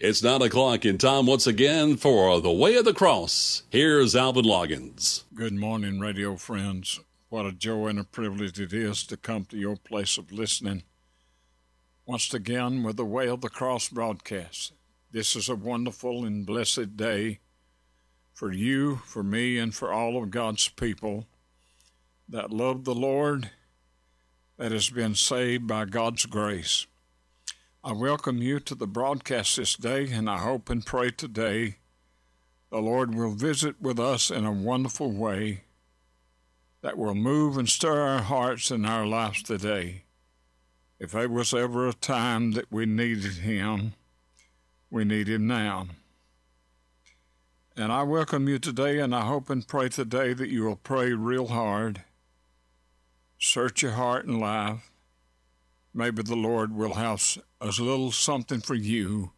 It's 9 o'clock in time once again for The Way of the Cross. Here's Alvin Loggins. Good morning, radio friends. What a joy and a privilege it is to come to your place of listening once again with the Way of the Cross broadcast. This is a wonderful and blessed day for you, for me, and for all of God's people that love the Lord, that has been saved by God's grace. I welcome you to the broadcast this day, and I hope and pray today the Lord will visit with us in a wonderful way that will move and stir our hearts and our lives today. If there was ever a time that we needed Him, we need Him now. And I welcome you today, and I hope and pray today that you will pray real hard, search your heart and life. Maybe the Lord will have a little something for you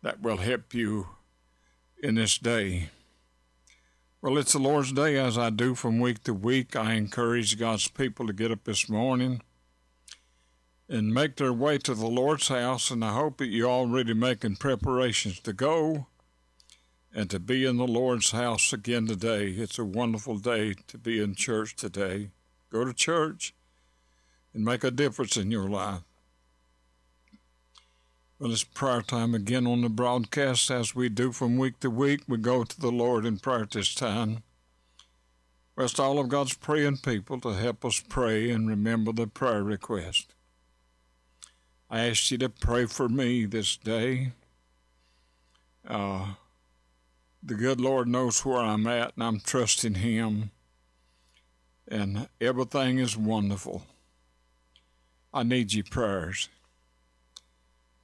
that will help you in this day. Well, it's the Lord's Day, as I do from week to week. I encourage God's people to get up this morning and make their way to the Lord's house, and I hope that you're already making preparations to go and to be in the Lord's house again today. It's a wonderful day to be in church today. Go to church and make a difference in your life. Well, it's prayer time again on the broadcast. As we do from week to week, we go to the Lord in prayer this time. Rest all of God's praying people to help us pray and remember the prayer request. I ask you to pray for me this day. Uh, the good Lord knows where I'm at, and I'm trusting Him. And everything is wonderful. I need your prayers.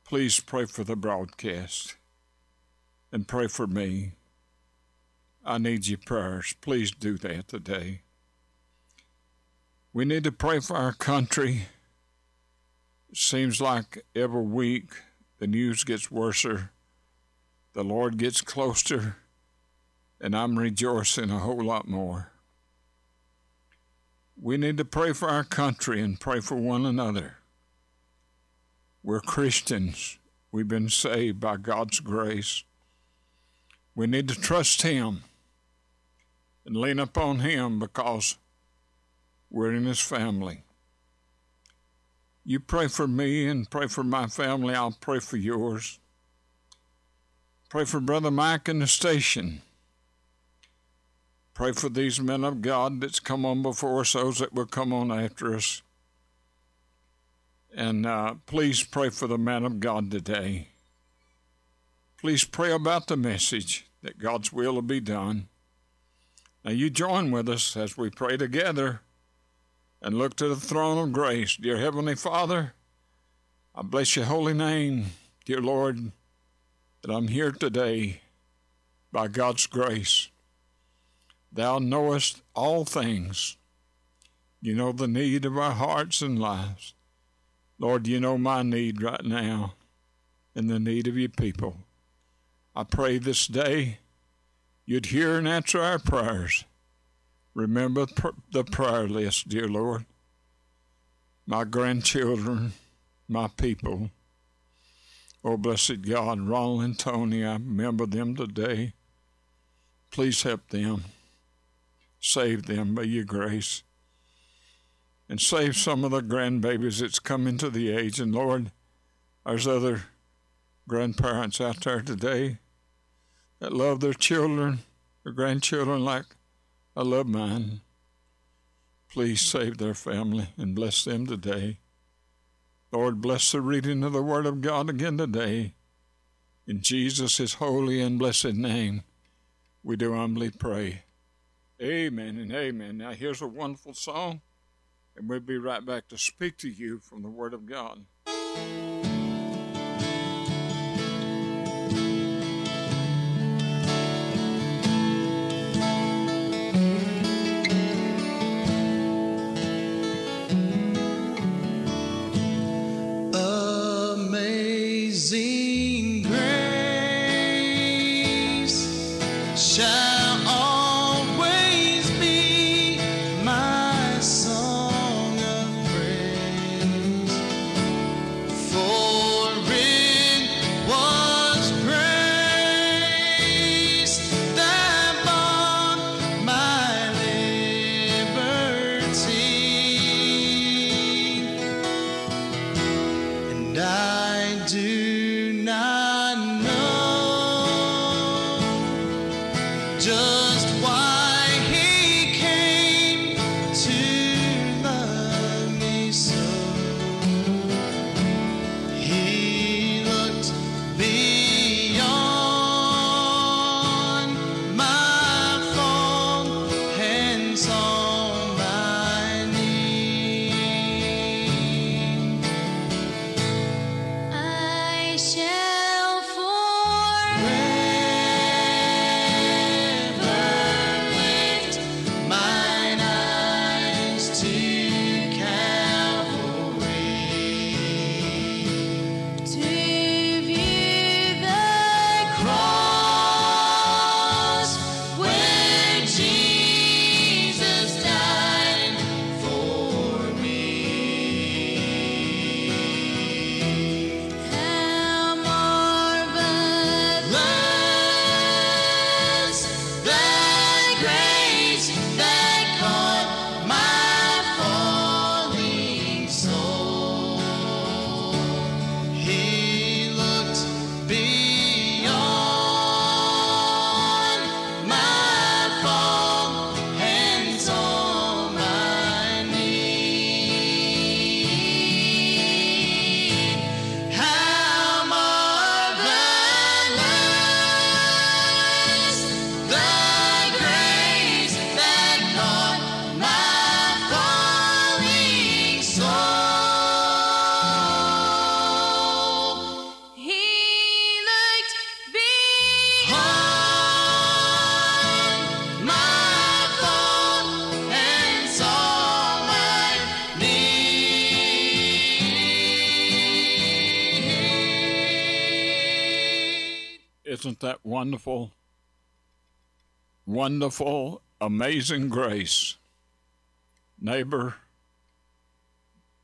Please pray for the broadcast and pray for me. I need your prayers. Please do that today. We need to pray for our country. It seems like every week the news gets worser, the Lord gets closer, and I'm rejoicing a whole lot more. We need to pray for our country and pray for one another. We're Christians. We've been saved by God's grace. We need to trust Him and lean upon Him because we're in His family. You pray for me and pray for my family. I'll pray for yours. Pray for Brother Mike in the station. Pray for these men of God that's come on before us, those that will come on after us. And uh, please pray for the man of God today. Please pray about the message that God's will will be done. Now, you join with us as we pray together and look to the throne of grace. Dear Heavenly Father, I bless your holy name, dear Lord, that I'm here today by God's grace. Thou knowest all things. You know the need of our hearts and lives. Lord, you know my need right now and the need of your people. I pray this day you'd hear and answer our prayers. Remember the prayer list, dear Lord. My grandchildren, my people. Oh, blessed God, Ronald and Tony, I remember them today. Please help them. Save them by your grace. And save some of the grandbabies that's coming to the age. And Lord, there's other grandparents out there today that love their children, their grandchildren like I love mine. Please save their family and bless them today. Lord, bless the reading of the Word of God again today. In Jesus' holy and blessed name, we do humbly pray. Amen and amen. Now, here's a wonderful song, and we'll be right back to speak to you from the Word of God. Wonderful? Wonderful, amazing grace. Neighbor,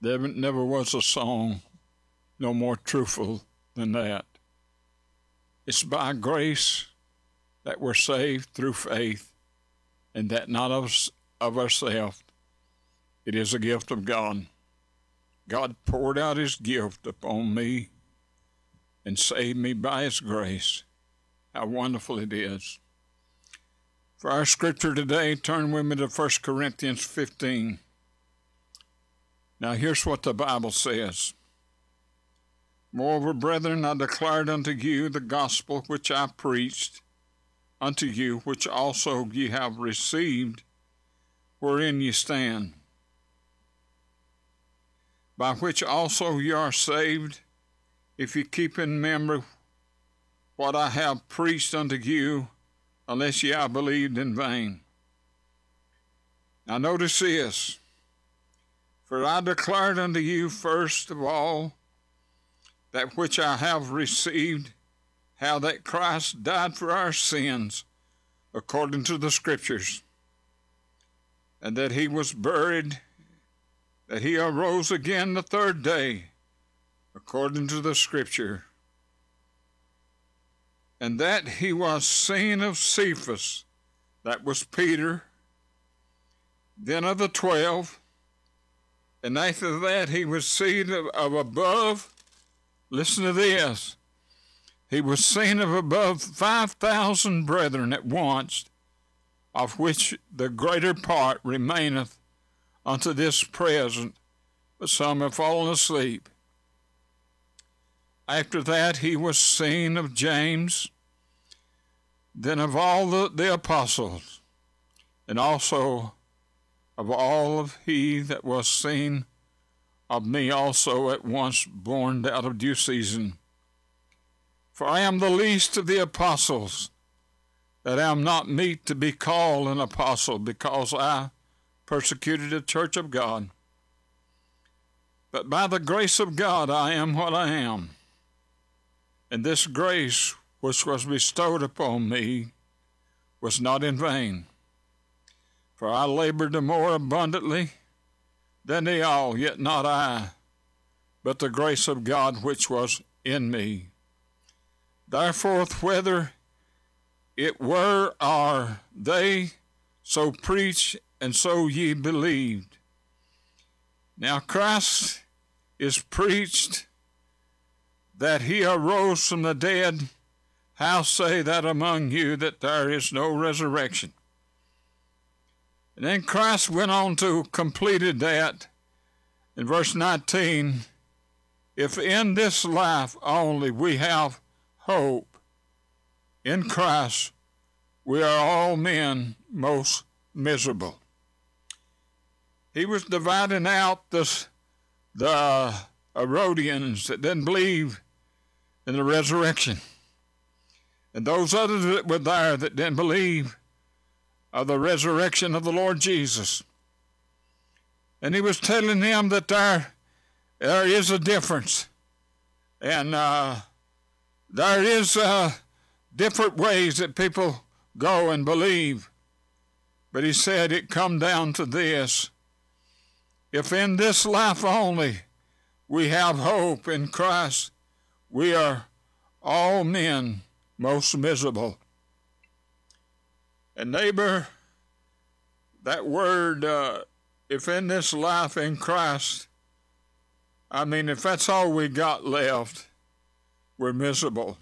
there never was a song no more truthful than that. It's by grace that we're saved through faith, and that not of, of ourselves. It is a gift of God. God poured out his gift upon me and saved me by his grace. How wonderful it is. For our scripture today, turn with me to 1 Corinthians 15. Now, here's what the Bible says. Moreover, brethren, I declared unto you the gospel which I preached unto you, which also ye have received, wherein ye stand, by which also ye are saved, if ye keep in memory what I have preached unto you, unless ye have believed in vain. Now notice this. For I declared unto you first of all that which I have received, how that Christ died for our sins according to the Scriptures, and that he was buried, that he arose again the third day according to the Scripture, and that he was seen of Cephas, that was Peter, then of the twelve, and after that he was seen of, of above Listen to this. He was seen of above 5,000 brethren at once, of which the greater part remaineth unto this present, but some have fallen asleep. After that, he was seen of James, then of all the, the apostles, and also of all of he that was seen of me also at once born out of due season. For I am the least of the apostles, that I am not meet to be called an apostle, because I persecuted the church of God. But by the grace of God I am what I am. And this grace which was bestowed upon me was not in vain. For I labored more abundantly than they all, yet not I, but the grace of God which was in me. Therefore, whether it were or they, so preach, and so ye believed. Now Christ is preached that he arose from the dead. How say that among you that there is no resurrection? And then Christ went on to completed that in verse 19. If in this life only we have hope in Christ, we are all men most miserable. He was dividing out this, the Herodians that didn't believe in the resurrection. And those others that were there that didn't believe of the resurrection of the Lord Jesus. And he was telling them that there, there is a difference. And uh, there is uh, different ways that people go and believe. But he said it come down to this. If in this life only we have hope in Christ, we are all men most miserable. And neighbor, that word, uh, if in this life in Christ, I mean, if that's all we got left, we're miserable.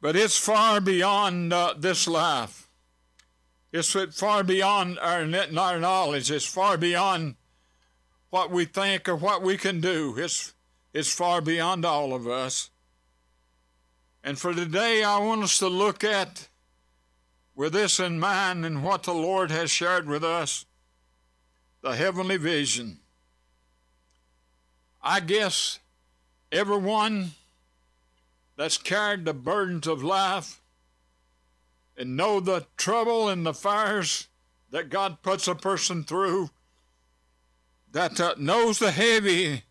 But it's far beyond uh, this life. It's far beyond our, our knowledge. It's far beyond what we think or what we can do. It's, it's far beyond all of us. And for today, I want us to look at with this in mind and what the Lord has shared with us, the heavenly vision, I guess everyone that's carried the burdens of life and know the trouble and the fires that God puts a person through, that uh, knows the heavy,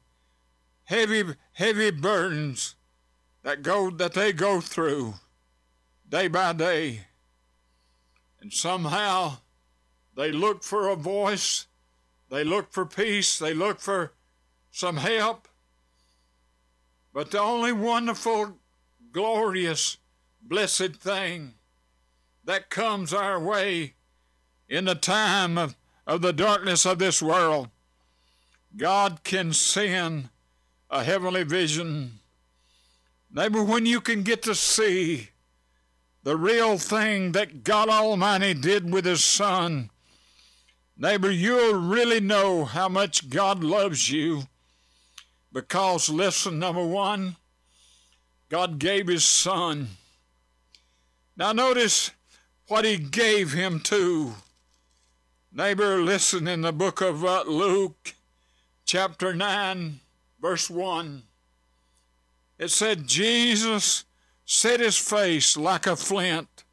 heavy, heavy burdens that go that they go through day by day. And somehow they look for a voice, they look for peace, they look for some help. But the only wonderful, glorious, blessed thing that comes our way in the time of, of the darkness of this world, God can send a heavenly vision. Maybe when you can get to see the real thing that God Almighty did with His Son, neighbor, you'll really know how much God loves you. Because, listen, number one, God gave His Son. Now, notice what He gave Him to. Neighbor, listen in the book of uh, Luke, chapter 9, verse 1. It said, Jesus set his face like a flint,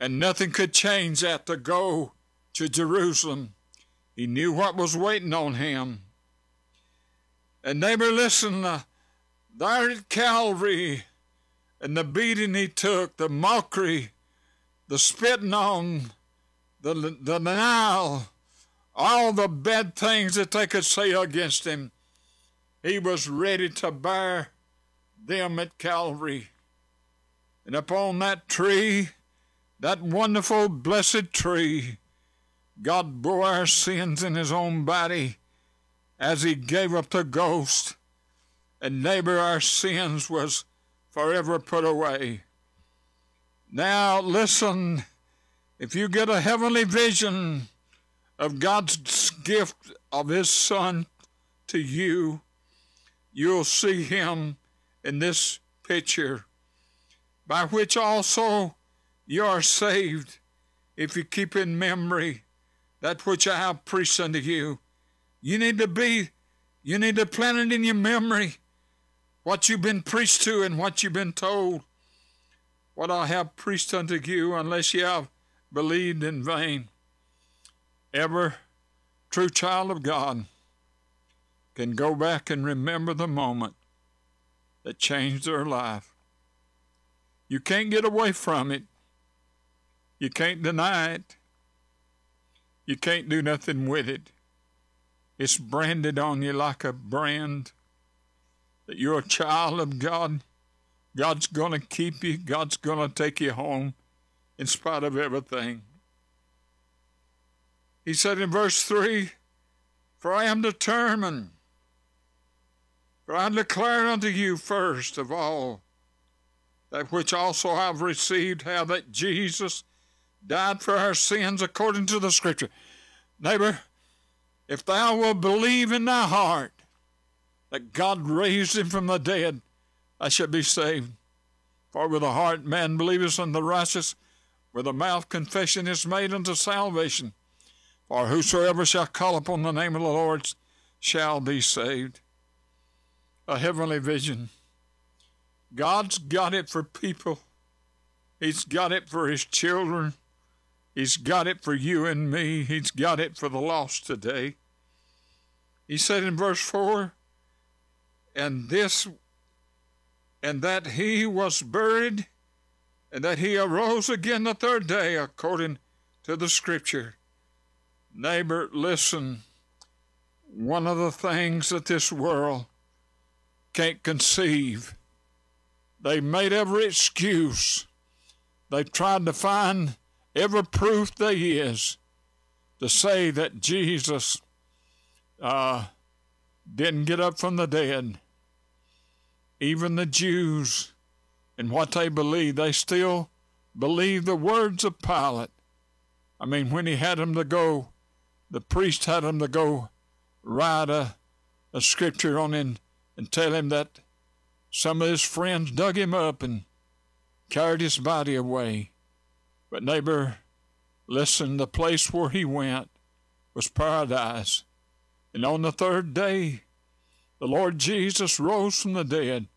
and nothing could change that to go to Jerusalem. He knew what was waiting on him. And neighbor, listen, uh, there at Calvary, and the beating he took, the mockery, the spitting on, the, the denial, all the bad things that they could say against him, he was ready to bear them at Calvary. And upon that tree, that wonderful, blessed tree, God bore our sins in his own body as he gave up the ghost. And neighbor, our sins was forever put away. Now listen, if you get a heavenly vision of God's gift of his son to you, you'll see him in this picture, by which also you are saved if you keep in memory that which I have preached unto you. You need to be, you need to plant it in your memory what you've been preached to and what you've been told. What I have preached unto you, unless you have believed in vain. Ever true child of God can go back and remember the moment that changed their life. You can't get away from it. You can't deny it. You can't do nothing with it. It's branded on you like a brand that you're a child of God. God's going to keep you. God's going to take you home in spite of everything. He said in verse 3 For I am determined, for I declare unto you first of all that which also I have received, how that Jesus died for our sins according to the Scripture. Neighbor, if thou wilt believe in thy heart that God raised him from the dead, I shall be saved. For with the heart man believeth unto righteousness, with the mouth confession is made unto salvation. For whosoever shall call upon the name of the Lord shall be saved. A heavenly vision. God's got it for people. He's got it for his children. He's got it for you and me. He's got it for the lost today. He said in verse 4 And this, and that he was buried, and that he arose again the third day, according to the scripture. Neighbor, listen. One of the things that this world can't conceive, they made every excuse. They've tried to find every proof there is to say that Jesus uh, didn't get up from the dead. Even the Jews, in what they believe, they still believe the words of Pilate. I mean, when he had them to go, the priest had him to go write a, a scripture on him and tell him that some of his friends dug him up and carried his body away. But, neighbor, listen, the place where he went was paradise. And on the third day, the Lord Jesus rose from the dead.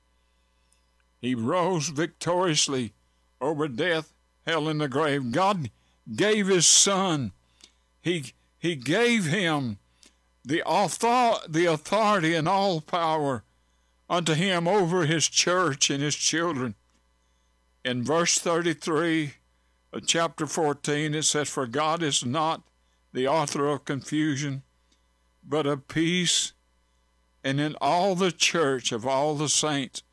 He rose victoriously over death, hell, and the grave. God gave His Son. He, he gave Him the, author, the authority and all power unto him over his church and his children. In verse 33 of chapter 14, it says, For God is not the author of confusion, but of peace. And in all the church of all the saints,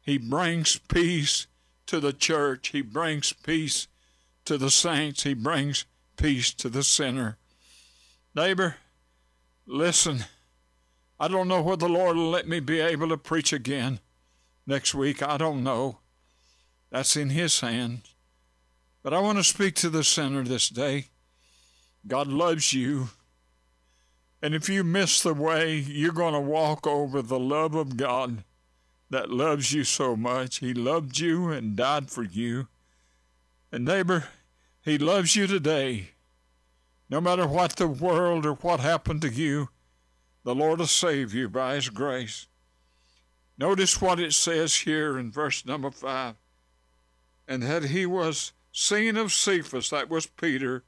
he brings peace to the church. He brings peace to the saints. He brings peace to the sinner. Neighbor, listen. I don't know whether the Lord will let me be able to preach again next week. I don't know. That's in His hands. But I want to speak to the sinner this day. God loves you. And if you miss the way, you're going to walk over the love of God that loves you so much. He loved you and died for you. And neighbor, He loves you today. No matter what the world or what happened to you, the Lord will save you by His grace. Notice what it says here in verse number five. And that he was seen of Cephas, that was Peter,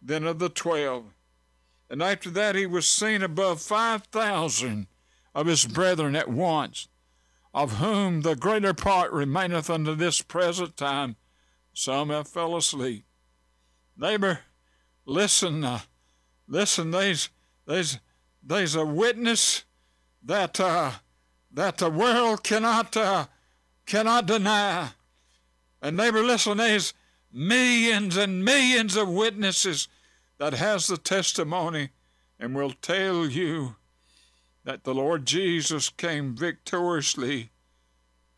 then of the twelve. And after that he was seen above five thousand of his brethren at once, of whom the greater part remaineth unto this present time. Some have fell asleep. Neighbor, listen, uh, listen, these, there's, there's a witness that, uh, that the world cannot, uh, cannot deny. And neighbor, listen, there's millions and millions of witnesses that has the testimony and will tell you that the Lord Jesus came victoriously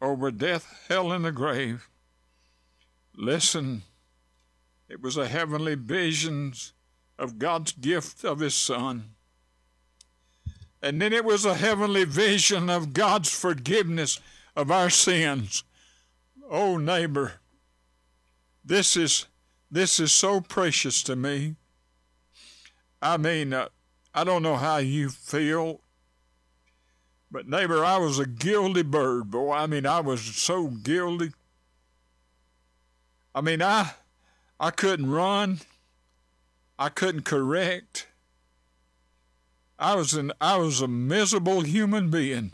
over death, hell, and the grave. Listen, it was a heavenly vision of God's gift of His Son. And then it was a heavenly vision of God's forgiveness of our sins. Oh, neighbor, this is this is so precious to me. I mean, uh, I don't know how you feel, but neighbor, I was a guilty bird, boy. I mean, I was so guilty. I mean, I I couldn't run. I couldn't correct. I was an I was a miserable human being.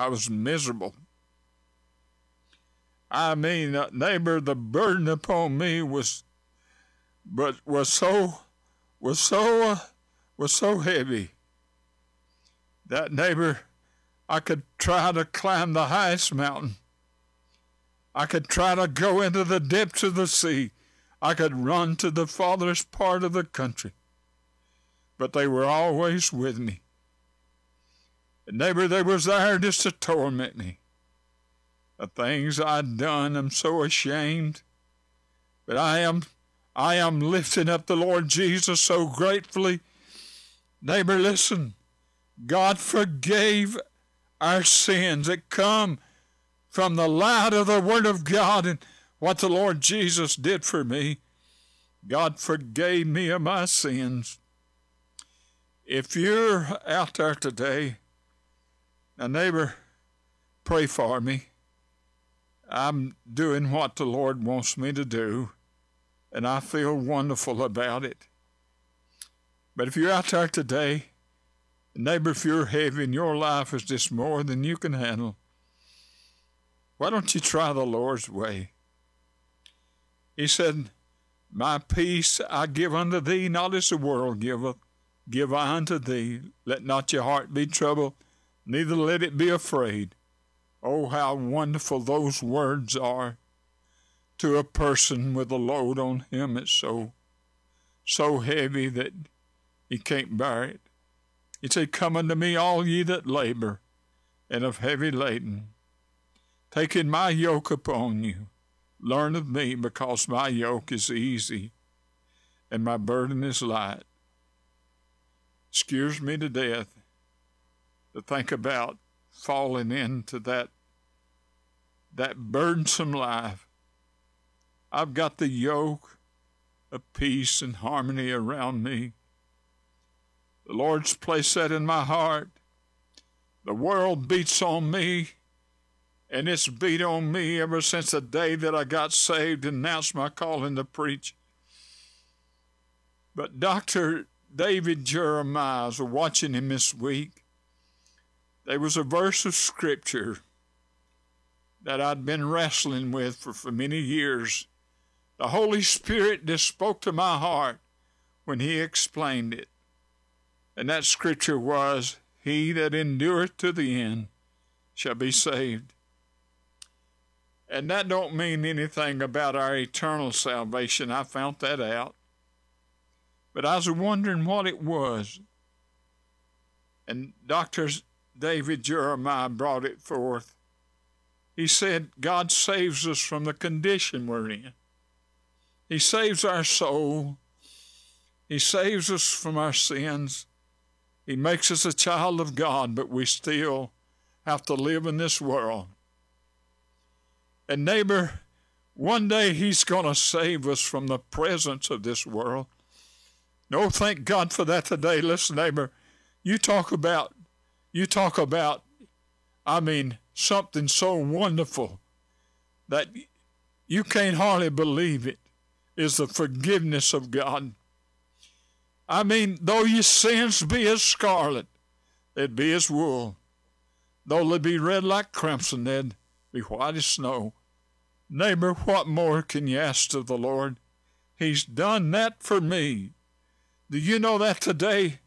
I was miserable. I mean, neighbor, the burden upon me was, but was so, was so, uh, was so heavy. That neighbor, I could try to climb the highest mountain. I could try to go into the depths of the sea. I could run to the farthest part of the country. But they were always with me. And neighbor, they was there just to torment me the things I'd done. I'm so ashamed. But I am I am lifting up the Lord Jesus so gratefully. Neighbor, listen. God forgave our sins that come from the light of the Word of God and what the Lord Jesus did for me. God forgave me of my sins. If you're out there today, a neighbor, pray for me. I'm doing what the Lord wants me to do, and I feel wonderful about it. But if you're out there today, neighbor, if you're heavy and your life is just more than you can handle, why don't you try the Lord's way? He said, My peace I give unto thee, not as the world giveth, give I unto thee. Let not your heart be troubled, neither let it be afraid. Oh, how wonderful those words are to a person with a load on him. It's so, so heavy that he can't bear it. He said, Come unto me, all ye that labor and of heavy laden, taking my yoke upon you. Learn of me, because my yoke is easy and my burden is light. Scares me to death to think about falling into that that burdensome life. I've got the yoke of peace and harmony around me. The Lord's placed that in my heart. The world beats on me, and it's beat on me ever since the day that I got saved and announced my calling to preach. But Dr. David Jeremiah, I was watching him this week, there was a verse of Scripture that I'd been wrestling with for, for many years. The Holy Spirit just spoke to my heart when He explained it. And that scripture was, He that endureth to the end shall be saved. And that don't mean anything about our eternal salvation. I found that out. But I was wondering what it was. And Dr. David Jeremiah brought it forth. He said, God saves us from the condition we're in. He saves our soul. He saves us from our sins. He makes us a child of God, but we still have to live in this world. And, neighbor, one day He's going to save us from the presence of this world. No, thank God for that today. Listen, neighbor, you talk about, you talk about, I mean, something so wonderful that you can't hardly believe it is the forgiveness of God. I mean, though your sins be as scarlet, they'd be as wool. Though they be red like crimson, they'd be white as snow. Neighbor, what more can you ask of the Lord? He's done that for me. Do you know that today?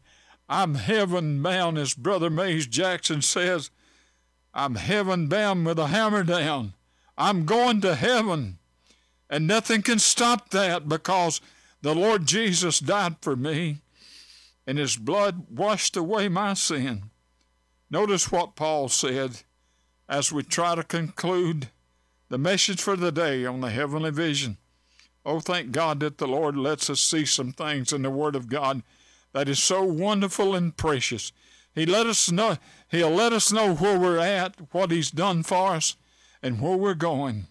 I'm heaven bound, as Brother Mays Jackson says. I'm heaven bound with a hammer down. I'm going to heaven. And nothing can stop that because the Lord Jesus died for me and his blood washed away my sin. Notice what Paul said as we try to conclude the message for the day on the heavenly vision. Oh, thank God that the Lord lets us see some things in the Word of God that is so wonderful and precious. He let us know He'll let us know where we're at, what He's done for us, and where we're going.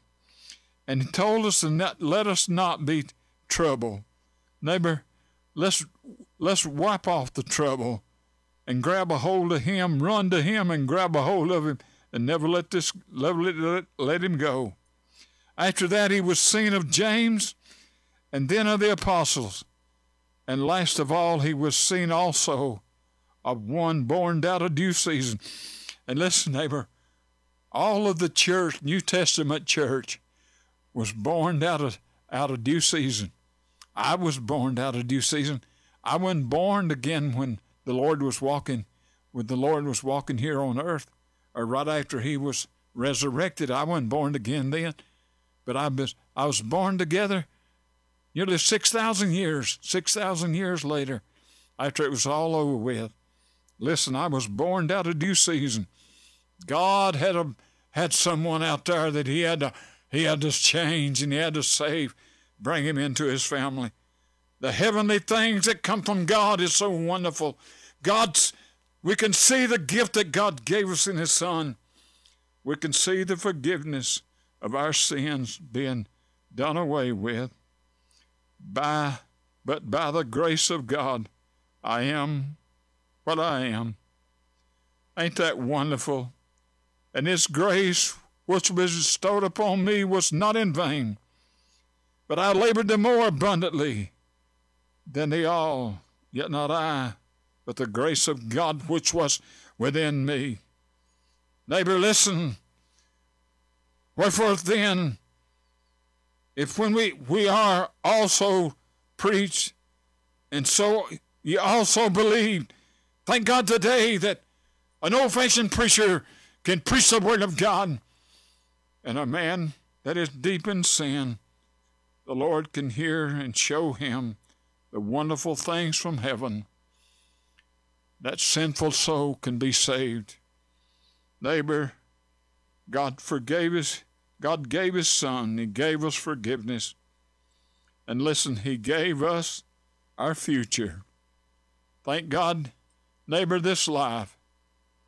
And He told us to not, let us not be troubled. Neighbor, let's let's wipe off the trouble and grab a hold of Him, run to Him and grab a hold of Him and never let this never let, let him go. After that, he was seen of James and then of the apostles. And last of all, he was seen also of one born out of due season. And listen, neighbor, all of the church, New Testament church, was born out of out of due season. I was born out of due season. I wasn't born again when the Lord was walking, when the Lord was walking here on earth or right after he was resurrected. I wasn't born again then, but I was, I was born together nearly 6,000 years, 6,000 years later, after it was all over with. Listen, I was born out of due season. God had a, had someone out there that he had to he had to change and he had to save, bring him into his family. The heavenly things that come from God is so wonderful. God's we can see the gift that God gave us in His Son. We can see the forgiveness of our sins being done away with. By, but by the grace of God, I am what I am. Ain't that wonderful? And His grace, which was bestowed upon me, was not in vain, but I labored the more abundantly than they all, yet not I but the grace of God which was within me. Neighbor, listen. Wherefore then, if when we, we are also preached, and so ye also believed, thank God today that an old fashioned preacher can preach the word of God, and a man that is deep in sin, the Lord can hear and show him the wonderful things from heaven that sinful soul can be saved. Neighbor, God forgave us. God gave His Son. He gave us forgiveness. And listen, He gave us our future. Thank God, neighbor, this life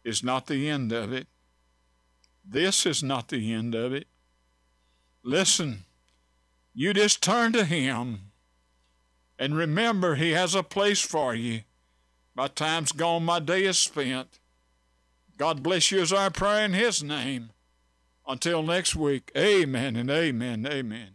is not the end of it. This is not the end of it. Listen, you just turn to Him and remember He has a place for you. My time's gone, my day is spent. God bless you as I pray in His name. Until next week, amen and amen, amen.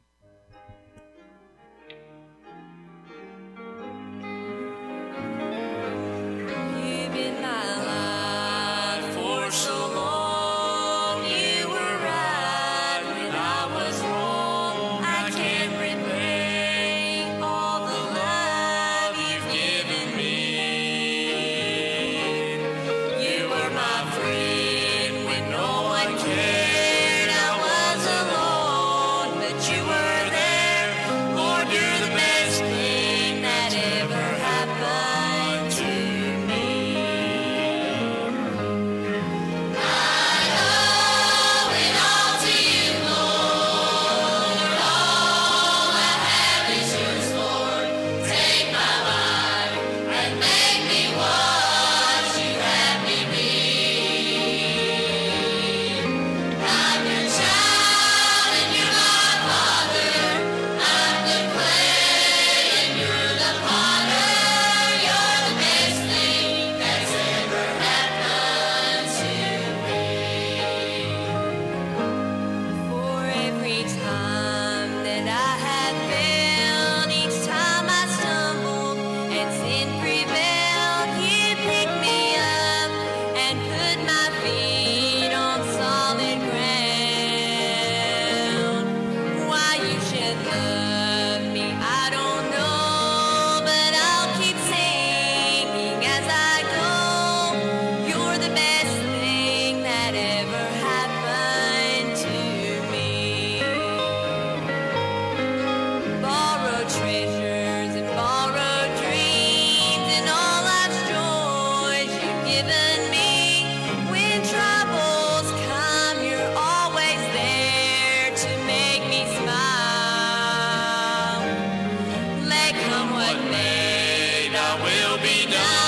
will be done.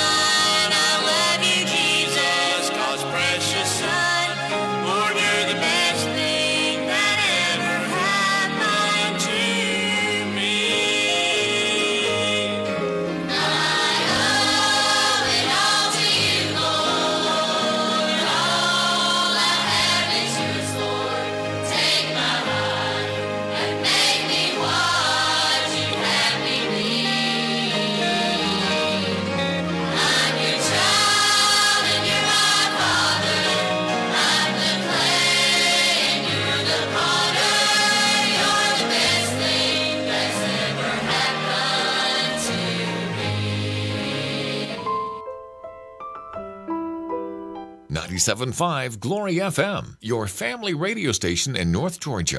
97.5 Glory FM, your family radio station in North Georgia.